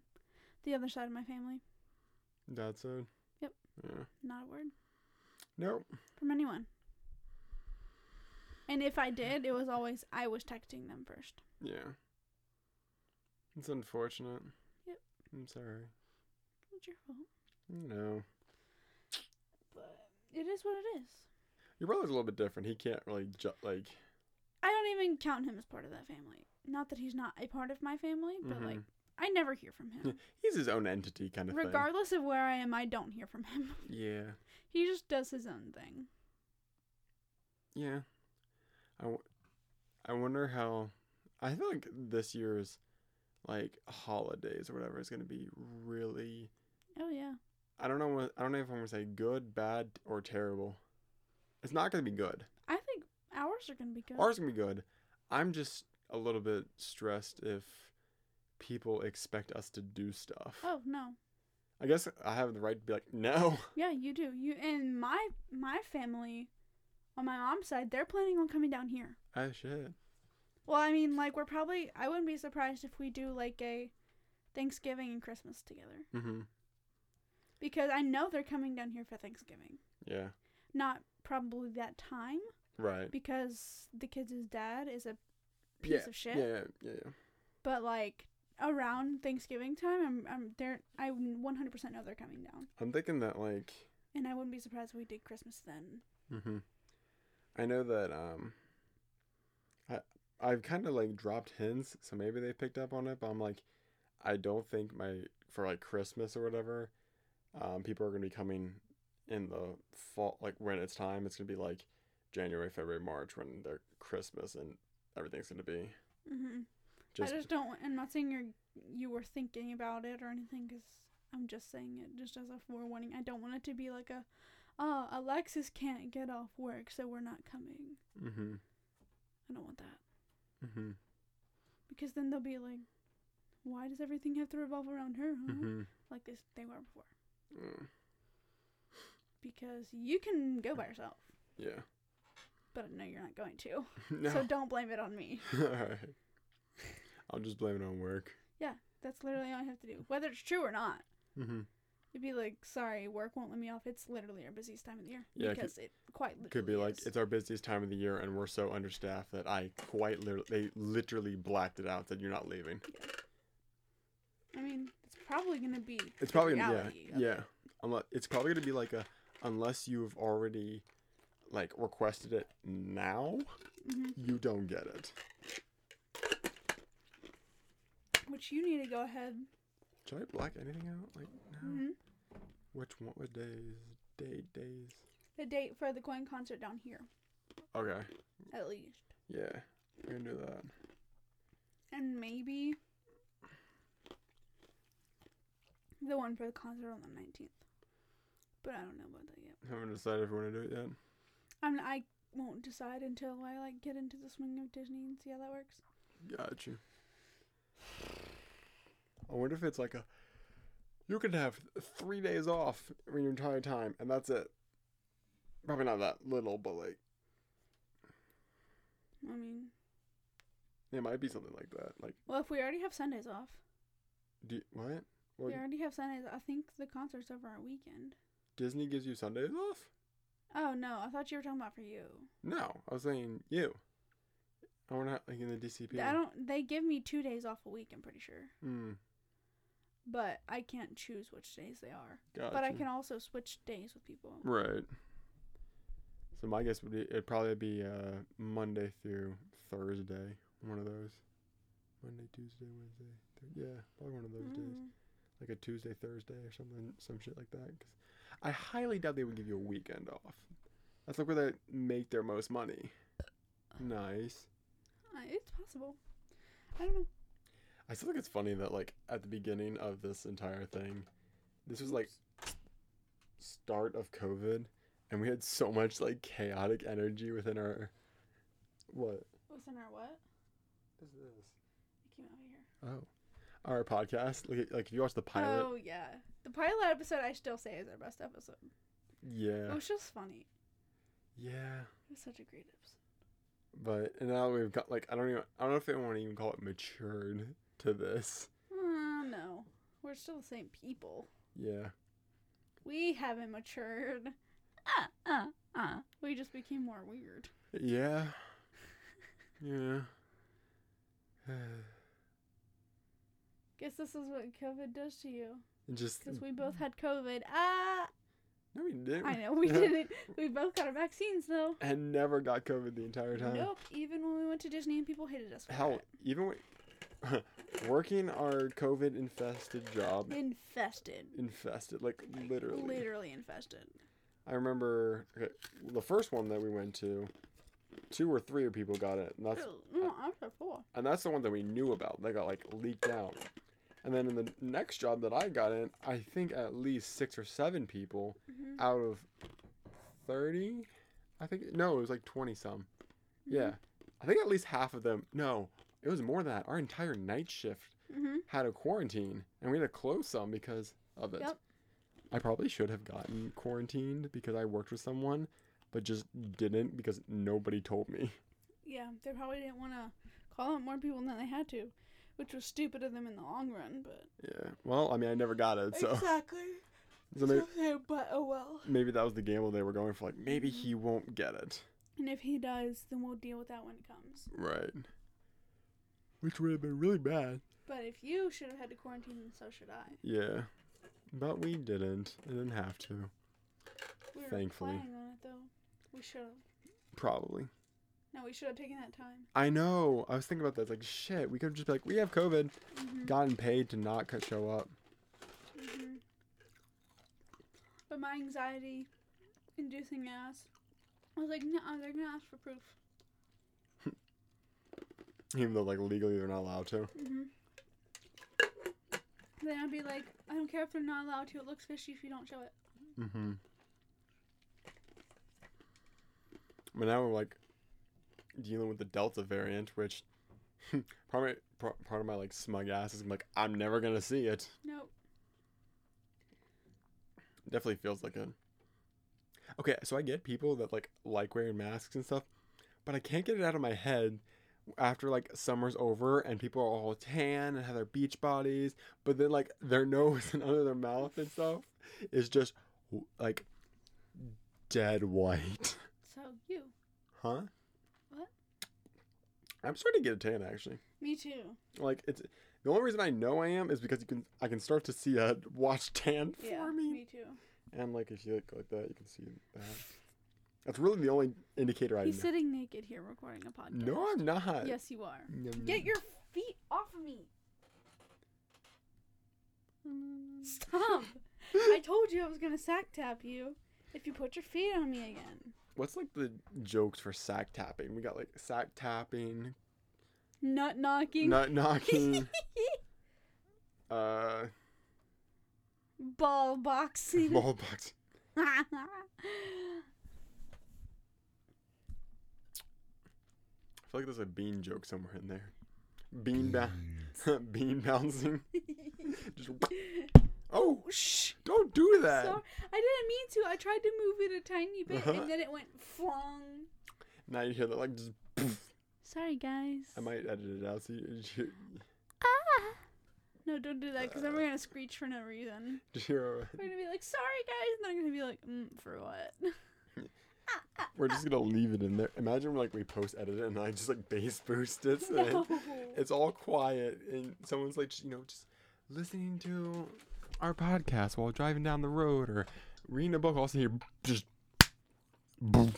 the other side of my family. That's it. Yep. Yeah. Not a word Nope. from anyone. And if I did, it was always I was texting them first. Yeah. It's unfortunate. Yep. I'm sorry. It's your fault, No. but it is what it is. Your brother's a little bit different. He can't really ju- like. I don't even count him as part of that family. Not that he's not a part of my family, but like Mhm. I never hear from him. [LAUGHS] He's his own entity kind of Regardless of where I am, I don't hear from him. Yeah. he just does his own thing. Yeah. I, w- I wonder how. I feel like this year's like holidays or whatever is gonna be really. Oh yeah. I don't know what I don't know if I'm gonna say good, bad, or terrible. It's not gonna be good. I think ours are gonna be good. Ours gonna be good. I'm just a little bit stressed if people expect us to do stuff. oh no. I guess I have the right to be like, no. Yeah, you do. You and my my family on my mom's side, they're planning on coming down here. I should. Well, I mean, like we're probably I wouldn't be surprised if we do like a Thanksgiving and Christmas together. Mm-hmm. Because I know they're coming down here for Thanksgiving. Yeah. Not probably that time Right. because the kids' dad is a piece yeah. of shit. Yeah, yeah, yeah. But like around Thanksgiving time, I'm I'm there. I 100% know they're coming down, I'm thinking that like and I wouldn't be surprised if we did Christmas then. hmm I know that um I I've kind of like dropped hints, so maybe they picked up on it, but I'm like I don't think my for like Christmas or whatever, um people are going to be coming in the fall like when it's time, it's going to be like January, February, March when their Christmas and everything's going to be hmm just, I just don't. I'm not saying you're you were thinking about it or anything, because I'm just saying it just as a forewarning. I don't want it to be like a, oh, Alexis can't get off work, so we're not coming. Mm-hmm. I don't want that Mhm. because then they'll be like, why does everything have to revolve around her? Huh? Mhm. Like this they were before. Mm, Because you can go by yourself, Yeah. but no, you're not going to. [LAUGHS] no. So don't blame it on me. All right. [LAUGHS] I'll just blame it on work. Yeah, that's literally all I have to do, whether it's true or not. Mhm. It'd be like, sorry, work won't let me off. It's literally our busiest time of the year. Yeah, it could- because it quite literally Could be like is. it's our busiest time of the year and we're so understaffed that I quite literally they literally blacked it out that you're not leaving. I mean, it's probably gonna be. It's probably gonna yeah yeah. it. Unless it's probably gonna be like a unless you've already like requested it now, Mhm. you don't get it. Which you need to go ahead. Should I black anything out like now? hmm Which one? What days? Date days? The date for the coin concert down here, Okay. at least, Yeah. we can do that. and maybe the one for the concert on the nineteenth. But I don't know about that yet. I Haven't decided if we want to do it yet. I mean, I won't decide until I like get into the swing of Disney and see how that works. Got you. I wonder if it's like a. You could have three days off in your entire time, and that's it. Probably not that little, but like I mean, it might be something like that. Like, well, if we already have Sundays off, do you, what? What? we already have Sundays. I think the concert's over our weekend. Disney gives you Sundays off? Oh no, I thought you were talking about for you. No, I was saying you. I want to like in the DCP. I don't. They give me two days off a week. I'm pretty sure, Hmm. But I can't choose which days they are. Gotcha. But I can also switch days with people. Right. So my guess would be it'd probably be uh Monday through Thursday, one of those. Monday, Tuesday, Wednesday. Th- yeah, probably one of those days, Mm. like a Tuesday, Thursday, or something, some shit like that. Cause I highly doubt they would give you a weekend off. That's like where they make their most money. Nice. Uh, it's possible. I don't know. I still think it's funny that like at the beginning of this entire thing, this was like start of COVID, and we had so much like chaotic energy within our what What's in our what? is this? It came out here. Oh, our podcast. Like like if you watch the pilot, Oh yeah, the pilot episode I still say is our best episode. yeah, It was just funny. yeah. It was such a great episode. But and now we've got like I don't even I don't know if I want to even call it matured to this. Uh, no, we're still the same people. Yeah, We haven't matured. Uh, uh, uh. We just became more weird. yeah, yeah. [SIGHS] Guess this is what COVID does to you. Just Because we both had COVID. Ah! no, we didn't. I know, we [LAUGHS] didn't. We both got our vaccines, though. and never got COVID the entire time. Nope. Even when we went to Disney and people hated us for Hell, it. even when, [LAUGHS] working our COVID infested job, Infested. infested, like literally. Literally infested. I remember okay, the first one that we went to, two or three people got it, and that's No, after four. and that's the one that we knew about. They got like leaked out. And then in the next job that I got in, I think at least six or seven people Mhm. out of thirty. I think no, it was like twenty some. Yeah, I think at least half of them. No, it was more than that. Our entire night shift Mm-hmm. had a quarantine, and we had to close some because of it. Yep. I probably should have gotten quarantined because I worked with someone, but just didn't because nobody told me. [LAUGHS] Yeah, they probably didn't want to call out more people than they had to, which was stupid of them in the long run, but. Yeah. Well, I mean, I never got it, so Exactly. [LAUGHS] so maybe, So, but oh well. maybe that was the gamble they were going for. Like, maybe he won't get it. And if he does, then we'll deal with that when it comes. Right. Which would have been really bad. But if you should have had to quarantine, then so should I. Yeah. But we didn't. I didn't have to. We were Thankfully. planning on it though. We should have. Probably. No, we should have taken that time. I know. I was thinking about that. It's like, shit, we could have just be like, we have COVID, Mm-hmm. gotten paid to not show up. hmm But my anxiety inducing ass. I was like, no, they're gonna ask for proof. Even though, like, legally they're not allowed to. hmm Then I'd be like, I don't care if they're not allowed to. It looks fishy if you don't show it. Mm-hmm. But now we're like dealing with the Delta variant, which [LAUGHS] part of my, part of my like smug ass is like I'm never gonna see it. Nope. Definitely feels like a. Okay, so I get people that like like wearing masks and stuff, but I can't get it out of my head after like summer's over and people are all tan and have their beach bodies, but then like their [LAUGHS] nose and under their mouth and stuff is just like dead white. [LAUGHS] So you. Huh? What? I'm starting to get a tan actually. Me too. Like it's the only reason I know I am is because you can I can start to see a [LAUGHS] watch tan Yeah, for me. me too. And like if you look like that, you can see that. That's really the only indicator I He's know. sitting naked here recording a podcast. No, I'm not. Yes, you are. Nom, Get your feet off of me. Stop. I told you I was gonna sack tap you if you put your feet on me again. What's like the jokes for sack tapping? We got like sack tapping, Nut knocking. nut knocking, [LAUGHS] uh, Ball boxing. ball box. [LAUGHS] feel like there's a bean joke somewhere in there. Bean ba- [LAUGHS] bean bouncing. [LAUGHS] Just oh, Shh. don't do that. So, I didn't mean to. I tried to move it a tiny bit Uh-huh. and then it went flung. Now you hear that like just. poof. Sorry, guys. I might edit it out so you, Ah. No, don't do that because then we're gonna screech for no reason. [LAUGHS] just hear. a- We're gonna be like, "Sorry, guys," and they're gonna be like, mm, "For what?" [LAUGHS] We're just gonna leave it in there. Imagine like we post edit it and I just like bass boost it. So [LAUGHS] no. it's all quiet and someone's like you know just listening to our podcast while driving down the road or reading a book also hear just boom.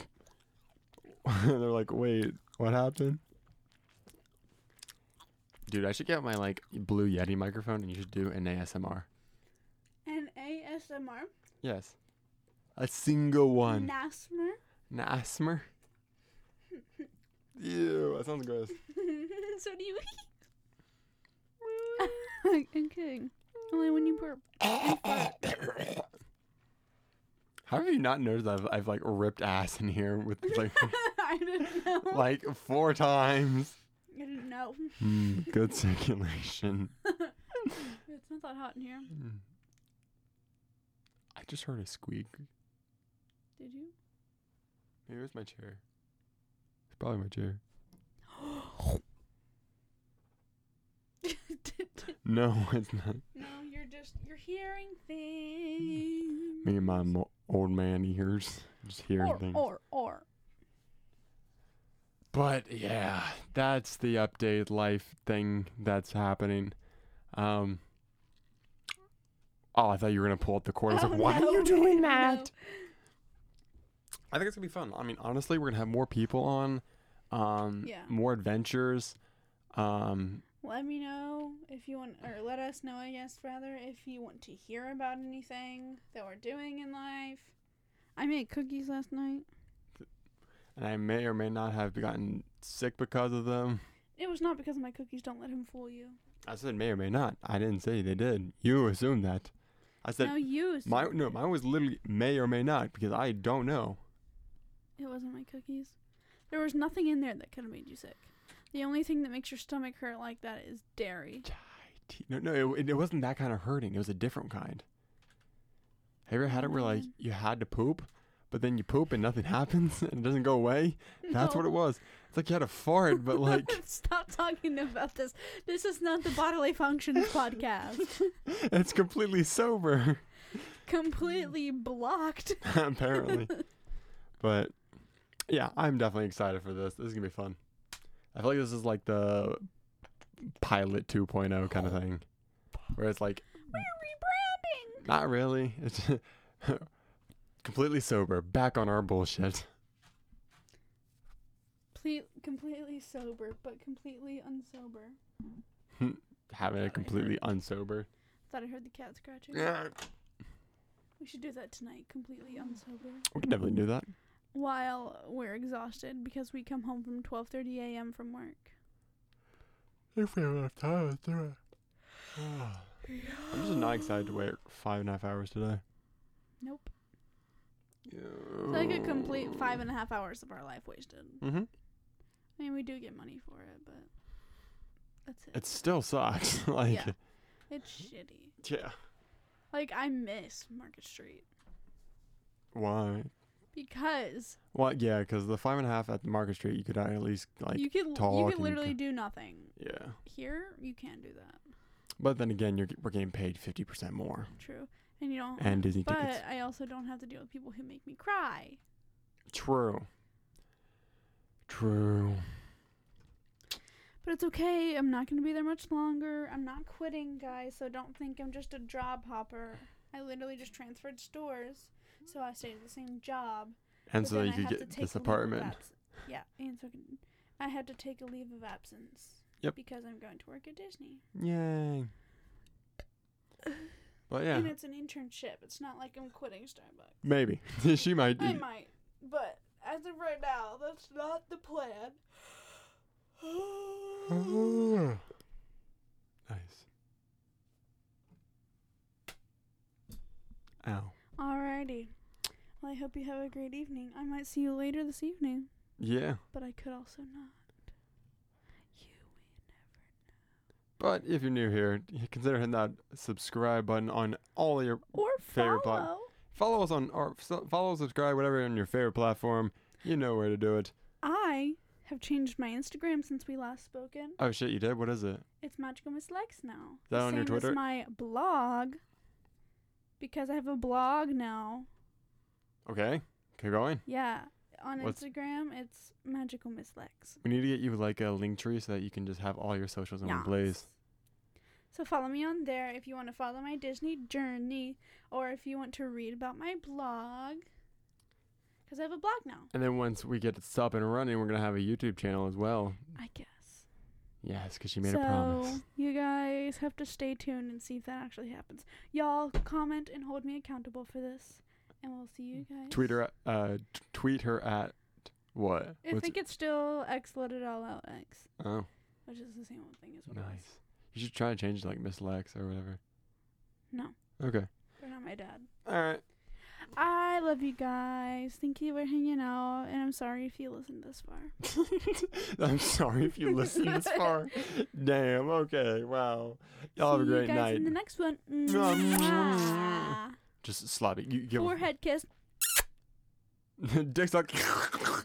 [LAUGHS] they're like wait what happened dude i should get my like blue yeti microphone and you should do an asmr An ASMR. yes a single one Nasmer. an asmr [LAUGHS] ew that sounds gross [LAUGHS] so do you eat? [LAUGHS] I'm kidding. Only when you burp. [COUGHS] How have you not noticed I've, I've like ripped ass in here with like I didn't know. like four times? I didn't know. Mm, good circulation. it's not that hot in here. Mm. I just heard a squeak. Did you? Was my chair. It's probably my chair. [GASPS] No, it's not. no, you're just you're hearing things. Me and my mo- old man ears just hearing or, things. or or But yeah, that's the update life thing that's happening. Um. Oh, I thought you were gonna pull up the cord. I was Oh, like, why no. are you [LAUGHS] doing No. I think it's gonna be fun. I mean, honestly, we're gonna have more people on, um, Yeah. more adventures. Um, Let me know if you want, or let us know, I guess, rather, if you want to hear about anything that we're doing in life. I made cookies last night. and I may or may not have gotten sick because of them. It was not because of my cookies. Don't let him fool you. I said may or may not. I didn't say they did. You assumed that. I said no, you. my no, mine was literally may or may not because I don't know. It wasn't my cookies. There was nothing in there that could have made you sick. The only thing that makes your stomach hurt like that is dairy. No, no, it, it wasn't that kind of hurting. It was a different kind. Have you ever had it where like mm-hmm. you had to poop, but then you poop and nothing [LAUGHS] happens and it doesn't go away? That's what it was. It's like you had a fart, but [LAUGHS] like Stop talking about this. This is not the bodily functions podcast. [LAUGHS] it's completely sober, Completely blocked. apparently. But yeah, I'm definitely excited for this. This is gonna be fun. I feel like this is like the pilot 2.0 kind of thing, where it's like We're rebranding. not really. It's [LAUGHS] completely sober, back on our bullshit. Ple- completely sober, but completely unsober. [LAUGHS] Having a completely unsober. Thought I heard the cat scratching. Yeah, We should do that tonight, completely unsober. we can definitely do that. While we're exhausted because we come home from 12:30 a.m. from work. If we have enough time, let's do it. I'm just not excited to wait five and a half hours today. Nope. It's like a complete five and a half hours of our life wasted. Mm-hmm. I mean, we do get money for it, but that's it. It still sucks. [LAUGHS] like, Yeah. It's [LAUGHS] shitty. yeah. Like I miss Market Street Why? Because Well, yeah, because the five and a half at the Market Street, you could at least like you could you talk could you literally can- do nothing. yeah. Here, you can't do that. But then again, you're we're getting paid fifty percent more, True, and you don't. and Disney but tickets. I also don't have to deal with people who make me cry. True. True. But it's okay. I'm not going to be there much longer. I'm not quitting, guys. So don't think I'm just a job hopper. I literally just transferred stores, so I stayed at the same job. And so that I you could get this a leave of apartment. Yeah, and so I, can, I had to take a leave of absence. Yep. Because I'm going to work at Disney. Yay. [SIGHS] But yeah, And it's an internship. It's not like I'm quitting Starbucks. maybe [LAUGHS] she might. I might, but as of right now, that's not the plan. [SIGHS] nice. Ow. Alrighty. Well, I hope you have a great evening. I might see you later this evening, Yeah, but I could also not. You never. but if you're new here, consider hitting that subscribe button on all your or Favorite pla- follow. follow us on or so- follow, subscribe, whatever on your favorite platform. You know where to do it. I have changed my Instagram since we last spoken. Oh shit, you did. What is it? It's Magical Miss Lex now. that The on your same as Twitter? my blog. Because I have a blog now. Okay, keep going. Yeah. On What's- Instagram, it's Magical Miss Lex. We need to get you like a Linktree so that you can just have all your socials in one place. So follow me on there if you want to follow my Disney journey or if you want to read about my blog. Because I have a blog now, And then once we get it up and running, we're gonna have a YouTube channel as well. I guess. Yes, because she made so a promise. you guys have to stay tuned and see if that actually happens. Y'all comment and hold me accountable for this. And we'll see you guys. Tweet her. At, uh, t- tweet her at what? I think it's still X let it all out X, oh, which is the same old thing as what nice. You should try to change it to like Miss Lex or whatever. No, Okay. they're not my dad. All right. I love you guys. Thank you for hanging out, and I'm sorry if you listened this far. [LAUGHS] I'm sorry if you listened this far. Damn. Okay. Wow. Y'all have a great you guys night. in the next one. Just slap it. You give Forehead kiss. [LAUGHS] Dick suck. [LAUGHS]